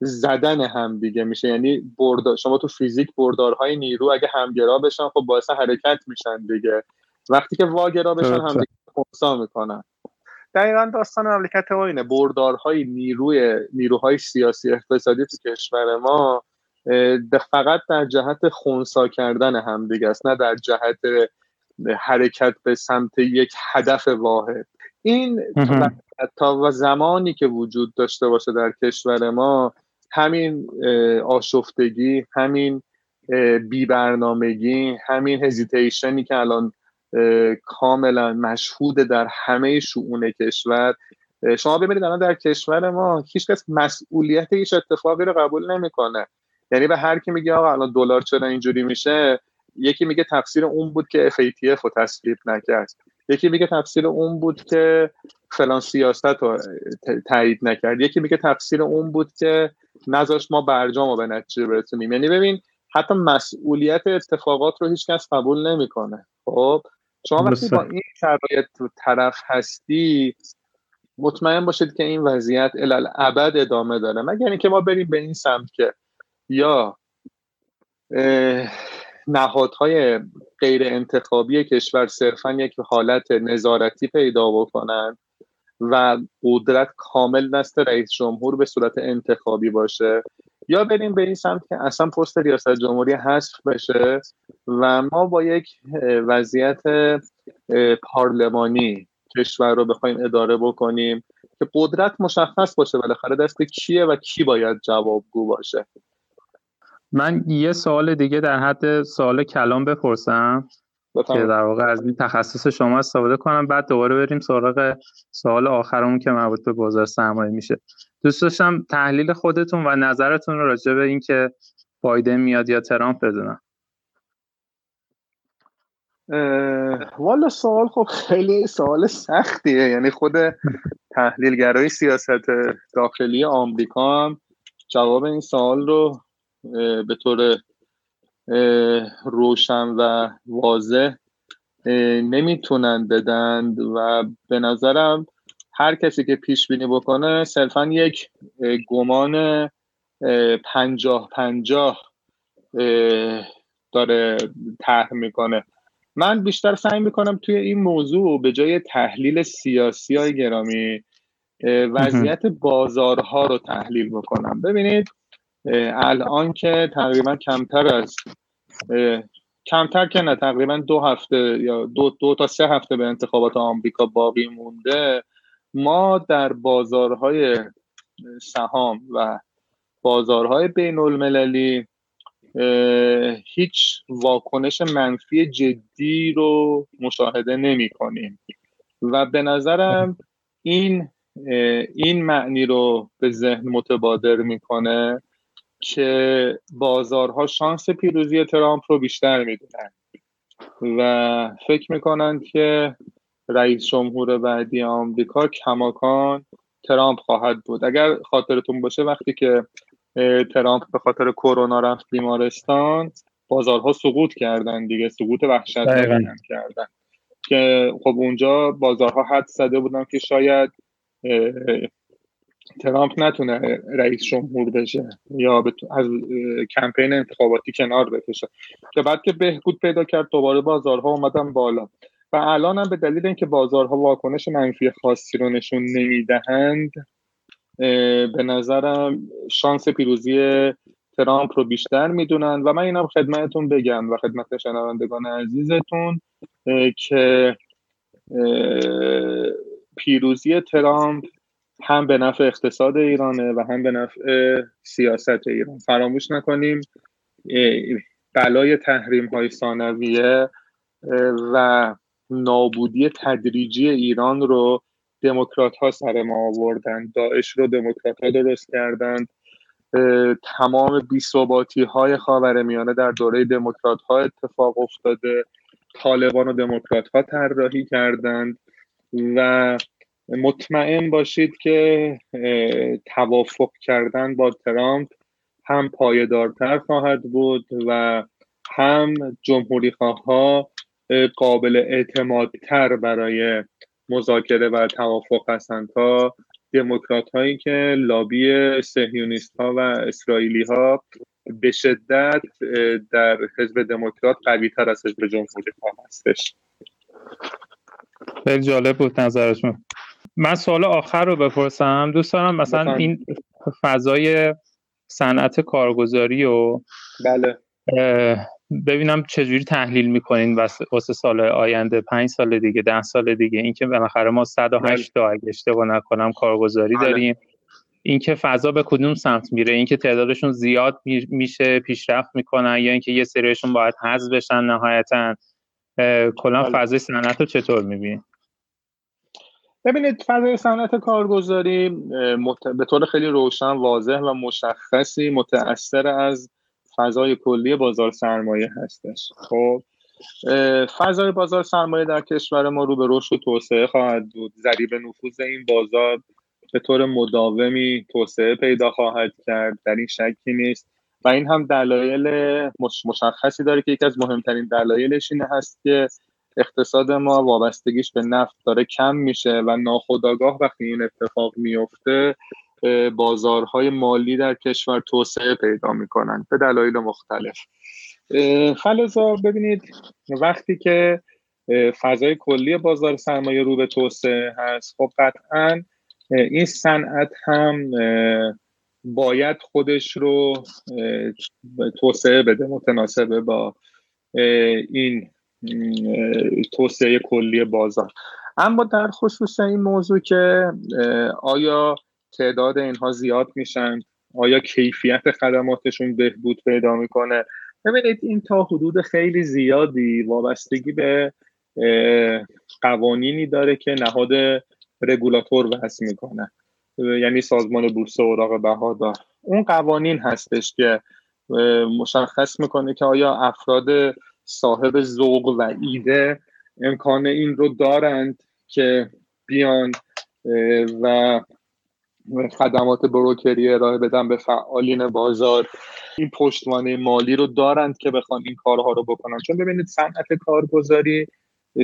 زدن هم دیگه میشه. یعنی بردار شما تو فیزیک بردارهای نیرو اگه همگرا بشن خب باعث حرکت میشن دیگه. وقتی که واگرا بشن هم دیگه می‌کنن. دقیقا داستان مملکت ما اینه. بردارهای نیروی نیروهای سیاسی اقتصادی تو کشور ما فقط در جهت خونسا کردن همدیگه است. نه در جهت حرکت به سمت یک هدف واحد. این تا و زمانی که وجود داشته باشه در کشور ما همین آشفتگی همین بیبرنامگی همین هزیتیشنی که الان کاملا مشهود در همه شعون کشور. شما ببینید الان در کشور ما هیچکس مسئولیت هیچ اتفاقی رو قبول نمی‌کنه. یعنی به هر کی میگه آقا الان دلار چرا اینجوری میشه یکی میگه تفسیر اون بود که FATF رو تصویب نکرد. یکی میگه تفسیر اون بود که فلان سیاست رو تایید نکرد. یکی میگه تفسیر اون بود که نذاش ما برجام رو به نتیجه برسونیم. یعنی ببین حتی مسئولیت اتفاقات رو هیچکس قبول نمی‌کنه. خب؟ شما وقتی با این شرایط طرف هستی مطمئن باشید که این وضعیت ابد ادامه داره. مگر اینکه ما بریم به این سمت که یا نهادهای غیر انتخابی کشور صرفا یک حالت نظارتی پیدا بکنن و قدرت کامل دست رئیس جمهور به صورت انتخابی باشه. یا بریم به این سمت که اصلا پست ریاست جمهوری حذف بشه و ما با یک وضعیت پارلمانی کشور رو بخوایم اداره بکنیم که قدرت مشخص باشه بالاخره دست کیه و کی باید جوابگو باشه. من یه سوال دیگه در حد سوال کلام بپرسم که در واقع از این تخصص شما استفاده کنم. بعد دوباره بریم سراغ سوال آخرمون که مربوط به بازار سرمایه میشه. دوست داشتم تحلیل خودتون و نظرتون رو راجع به اینکه بایدن میاد یا ترامپ بدونم. والا سوال خب خیلی سوال سختیه. یعنی خود تحلیلگرای سیاست داخلی آمریکا هم جواب این سوال رو به طور روشن و واضح نمی‌تونن بدن و به نظرم هر کسی که پیش بینی بکنه صرفا یک گمان پنجاه پنجاه داره طرح می‌کنه. من بیشتر سعی می‌کنم توی این موضوع به جای تحلیل سیاسی های گرامی وضعیت بازارها رو تحلیل بکنم. ببینید الان که تقریبا کمتر از کمتر که نه تقریبا دو هفته یا دو, دو تا سه هفته به انتخابات آمریکا باقی مونده. ما در بازارهای سهام و بازارهای بین المللی هیچ واکنش منفی جدی رو مشاهده نمی کنیم. و به نظرم این این معنی رو به ذهن متبادر می‌کنه که بازارها شانس پیروزی ترامپ رو بیشتر می‌دونن. و فکر می‌کنند که رئیس جمهور بعدی آمریکا کماکان ترامپ خواهد بود. اگر خاطرتون باشه وقتی که ترامپ به خاطر کرونا رفت بیمارستان بازارها سقوط کردن دیگه سقوط وحشتناکی کردن. که خب اونجا بازارها حد زده بودن که شاید ترامپ نتونه رئیس جمهور بشه یا از کمپین انتخاباتی کنار بکشه. که بعد که بهبود پیدا کرد دوباره بازارها اومدن بالا. و الان هم به دلیل اینکه بازارها واکنش منفی خاصی رو نشون نمی‌دهند به نظرم شانس پیروزی ترامپ رو بیشتر می‌دونن. و من اینم خدمتتون بگم و خدمت شنوندگان عزیزتون که پیروزی ترامپ هم به نفع اقتصاد ایرانه و هم به نفع سیاست ایران. فراموش نکنیم بلای تحریم های ثانویه و نابودی تدریجی ایران رو دموکرات ها سر ما آوردن داعش رو دموکرات ها درست کردند تمام بیثباتی های خاور میانه در دوره دموکرات ها اتفاق افتاده. طالبان و دموکرات ها طراحی کردند و مطمئن باشید که توافق کردن با ترامپ هم پایدارتر خواهد بود و هم جمهوری ها قابل اعتمادتر برای مذاکره و توافق هستند تا دموکرات هایی که لابی سهیونیست ها و اسرائیلی ها به شدت در حزب دموکرات قوی تر از حزب جمهوری ها هستش. خیلی جالب بود نظرشون من سوال آخر رو بپرسم. دوست دارم مثلا این فضای صنعت کارگزاری و بله. ببینم چجوری تحلیل می‌کنین واسه سال آینده پنج سال دیگه ده سال دیگه. اینکه بالاخره ما 108 تا اگه اشتباه نکنم کارگزاری بله. داریم. اینکه فضا به کدوم سمت میره؟ اینکه تعدادشون زیاد میشه پیشرفت می‌کنن یا اینکه یه سریشون باید حذف بشن نهایتا؟ کلا بله. فضای صنعت رو چطور می‌بینید ببینید فضای صنعت کارگزاری به طور خیلی روشن واضح و مشخصی متأثر از فضای کلی بازار سرمایه هستش. خب فضای بازار سرمایه در کشور ما رو به رشد و توسعه خواهد بود ضریب نفوذ این بازار به طور مداومی توسعه پیدا خواهد کرد. در این شکی نیست. و این هم دلایل مشخصی داره که یکی از مهمترین دلایلش این هست که اقتصاد ما وابستگیش به نفت داره کم میشه و ناخودآگاه وقتی این اتفاق میفته بازارهای مالی در کشور توسعه پیدا می‌کنن به دلایل مختلف. فلزا ببینید وقتی که فضای کلی بازار سرمایه رو به توسعه هست خب قطعا این صنعت هم باید خودش رو توسعه بده متناسبه با این توسعه کلی بازار. اما در خصوص این موضوع که آیا تعداد اینها زیاد میشن؟ آیا کیفیت خدماتشون بهبود پیدا می‌کنه؟ ببینید این تا حدود خیلی زیادی وابستگی به قوانینی داره که نهاد رگولاتور وضع می‌کنه. یعنی سازمان بورس اوراق بهادار. اون قوانین هستش که مشخص می‌کنه که آیا افراد صاحب ذوق و ایده امکان این رو دارند که بیان و خدمات بروکری ارائه بدن به فعالین بازار. این پشتوانه مالی رو دارند که بخوان این کارها رو بکنن. چون ببینید صنعت کارگزاری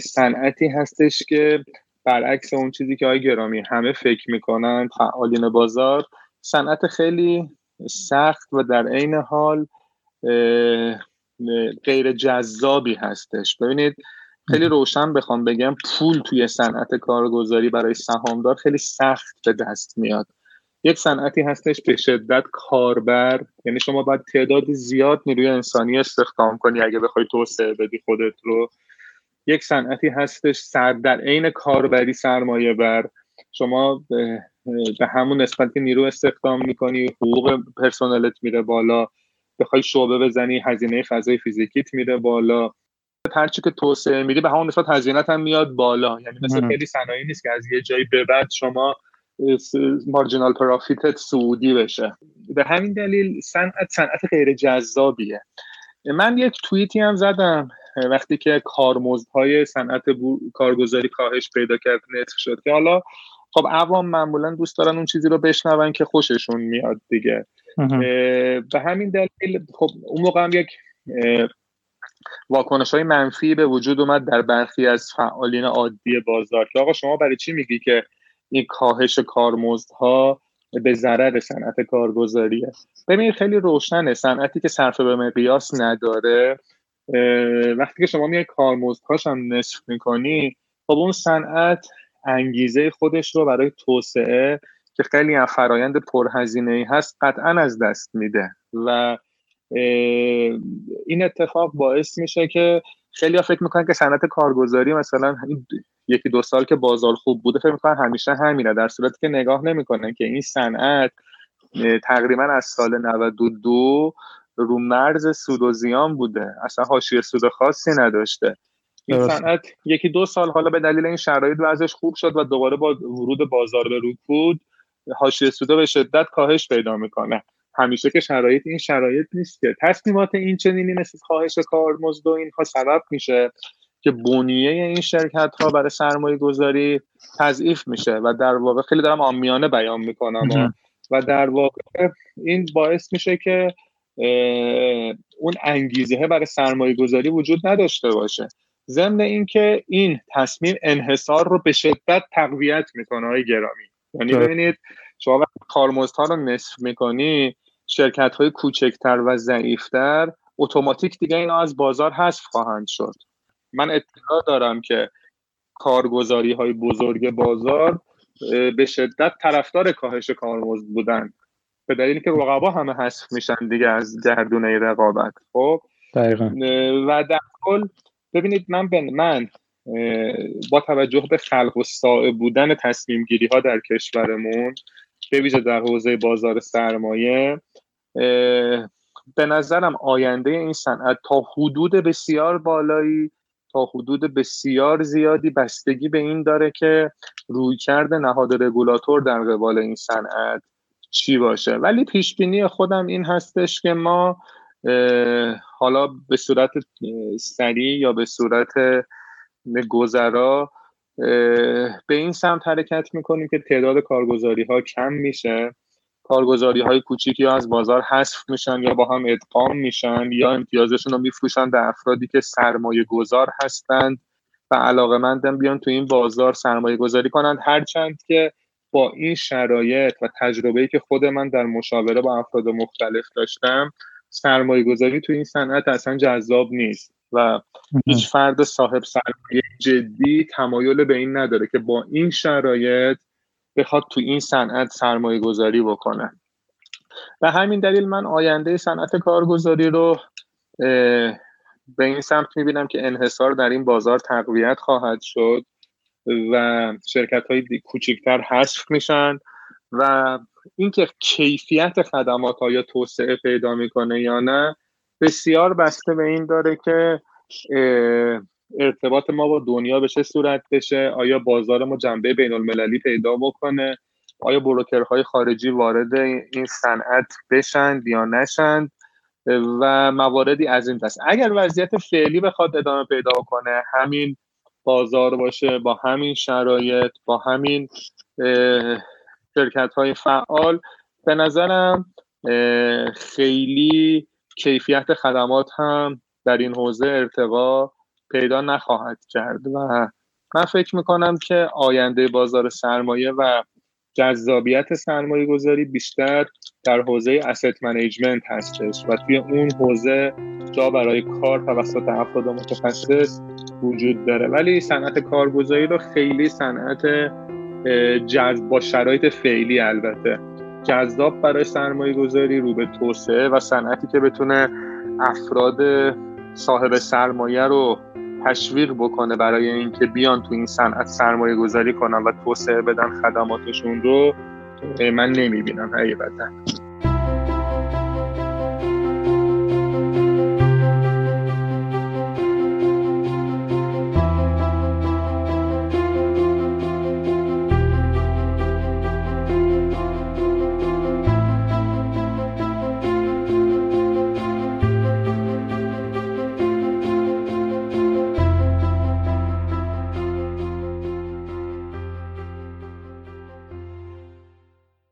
صنعتی هستش که برعکس اون چیزی که آقای گرامی همه فکر می‌کنن فعالین بازار صنعت خیلی سخت و در عین حال غیر جذابی هستش. ببینید خیلی روشن بخوام بگم پول توی صنعت کارگزاری برای سهامدار خیلی سخت به دست میاد. یک صنعتی هستش به شدت کاربر یعنی شما باید تعداد زیاد نیروی انسانی استخدام کنی اگه بخوای توسعه بدی خودت رو. یک صنعتی هستش سر در عین کاربری سرمایه بر شما به, همون نسبت که نیرو استخدام می‌کنی حقوق پرسنلت میره بالا. بخوای شعبه بزنی هزینه فضای فیزیکیت میره بالا. هرچی که توسعه میری به همون نسبت هزینت هم میاد بالا. یعنی مثل خیلی صنایعی نیست که از یه جایی به بعد شما مارجینال پرافیتت سعودی بشه. به همین دلیل صنعت صنعت غیر جذابیه. من یک توییتی هم زدم وقتی که کارمزدهای صنعت کارگزاری کاهش پیدا کرد نصف شد که حالا خب عوام معمولا دوست دارن اون چیزی رو بشنون که خوششون میاد دیگه. به همین دلیل خب اون موقع هم یک واکنش های منفی به وجود اومد در برخی از فعالین عادی بازار که آقا شما برای چی میگی که این کاهش کارمزدها به ضرر صنعت کارگزاریه؟ ببینید خیلی روشنه. صنعتی که صرف به مقیاس نداره وقتی که شما میای کارمزدهاش هم نصف می‌کنی خب اون صنعت انگیزه خودش رو برای توسعه که خیلی هم فرایند پرهزینه ای هست قطعا از دست میده. و این اتفاق باعث میشه که خیلی ها فکر می‌کنن که صنعت کارگزاری مثلا یکی دو سال که بازار خوب بوده فکر می‌کنن همیشه همینه در صورتی که نگاه نمی‌کنن که این صنعت تقریبا از سال 92 رو مرز سود و زیان بوده. اصلا حاشیه سود خاصی نداشته. این صنعت یکی دو سال حالا به دلیل این شرایط وضعش خوب شد و دوباره با ورود بازار به رکود حاشیه سوده به شدت کاهش پیدا می‌کنه. همیشه که شرایط این شرایط نیست که. تصمیمات این چنینی مثل کاهش کارمزد و اینها سبب میشه که بنیه این شرکت ها برای سرمایه گذاری تضعیف میشه و در واقع خیلی دارم آمیانه بیان می‌کنم. و در واقع این باعث میشه که اون انگیزه برای سرمایه گذاری وجود نداشته باشه. ضمن اینکه این تصمیم انحصار رو به شدت تقویت می‌کنه های گرامی. یعنی ببینید شما کارمزدها رو نصف می‌کنی شرکت های کوچکتر و ضعیفتر اتوماتیک دیگه اینا از بازار حذف خواهند شد. من اطلاع دارم که کارگزاری های بزرگ بازار به شدت طرفدار کاهش کارمزد بودن. به دلیلی که رقبا همه حذف میشن دیگه از گردونه رقابت خب؟ و در کل ببینید من به من با توجه به خلق و سائه بودن تصمیم گیری ها در کشورمون به ویژه در حوزه بازار سرمایه به نظرم آینده این صنعت تا حدود بسیار بالایی تا حدود بسیار زیادی بستگی به این داره که روی کرده نهاد رگولاتور در قبال این صنعت چی باشه. ولی پیش بینی خودم این هستش که ما حالا به صورت سریع یا به صورت گذرا به این سمت حرکت می‌کنیم که تعداد کارگزاری ها کم میشه. کارگزاری های کوچیکی از بازار حذف میشن یا با هم ادغام میشن یا امتیازشون رو میفروشن به افرادی که سرمایه گذار هستند و علاقه مندن بیان تو این بازار سرمایه گذاری کنند. هرچند که با این شرایط و تجربه‌ای که خود من در مشاوره با افراد مختلف داشتم سرمایه گذاری تو این صنعت اصلا جذاب نیست. و هیچ فرد صاحب سرمایه جدی تمایل به این نداره که با این شرایط بخواد تو این صنعت سرمایه گذاری بکنه. و همین دلیل من آینده صنعت کارگزاری رو به این سمت می‌بینم که انحصار در این بازار تقویت خواهد شد و شرکت های کوچکتر حذف میشن و اینکه کیفیت خدمات ها یا توسعه پیدا می‌کنه یا نه بسیار بسته به این داره که ارتباط ما با دنیا به چه صورت بشه؟ آیا بازار ما جنبه بین المللی پیدا بکنه؟ آیا بروکرهای خارجی وارد این صنعت بشند یا نشند؟ و مواردی از این دست اگر وضعیت فعلی بخواد ادامه پیدا کنه همین بازار باشه با همین شرایط با همین شرکت های فعال به نظرم خیلی کیفیت خدمات هم در این حوزه ارتقا پیدا نخواهد کرد و من فکر می‌کنم که آینده بازار سرمایه و جذابیت سرمایه گذاری بیشتر در حوزه asset منیجمنت هستش و توی اون حوزه جا برای کار توسط افراد متخصص وجود داره. ولی صنعت کارگزاری رو خیلی صنعت جذب با شرایط فعلی البته. جذاب برای سرمایه گذاری رو به توسعه و صنعتی که بتونه افراد صاحب سرمایه رو تشویق بکنه برای اینکه بیان تو این صنعت سرمایه گذاری کنن و توسعه بدن خدماتشون رو من نمی‌بینم حقیقتا.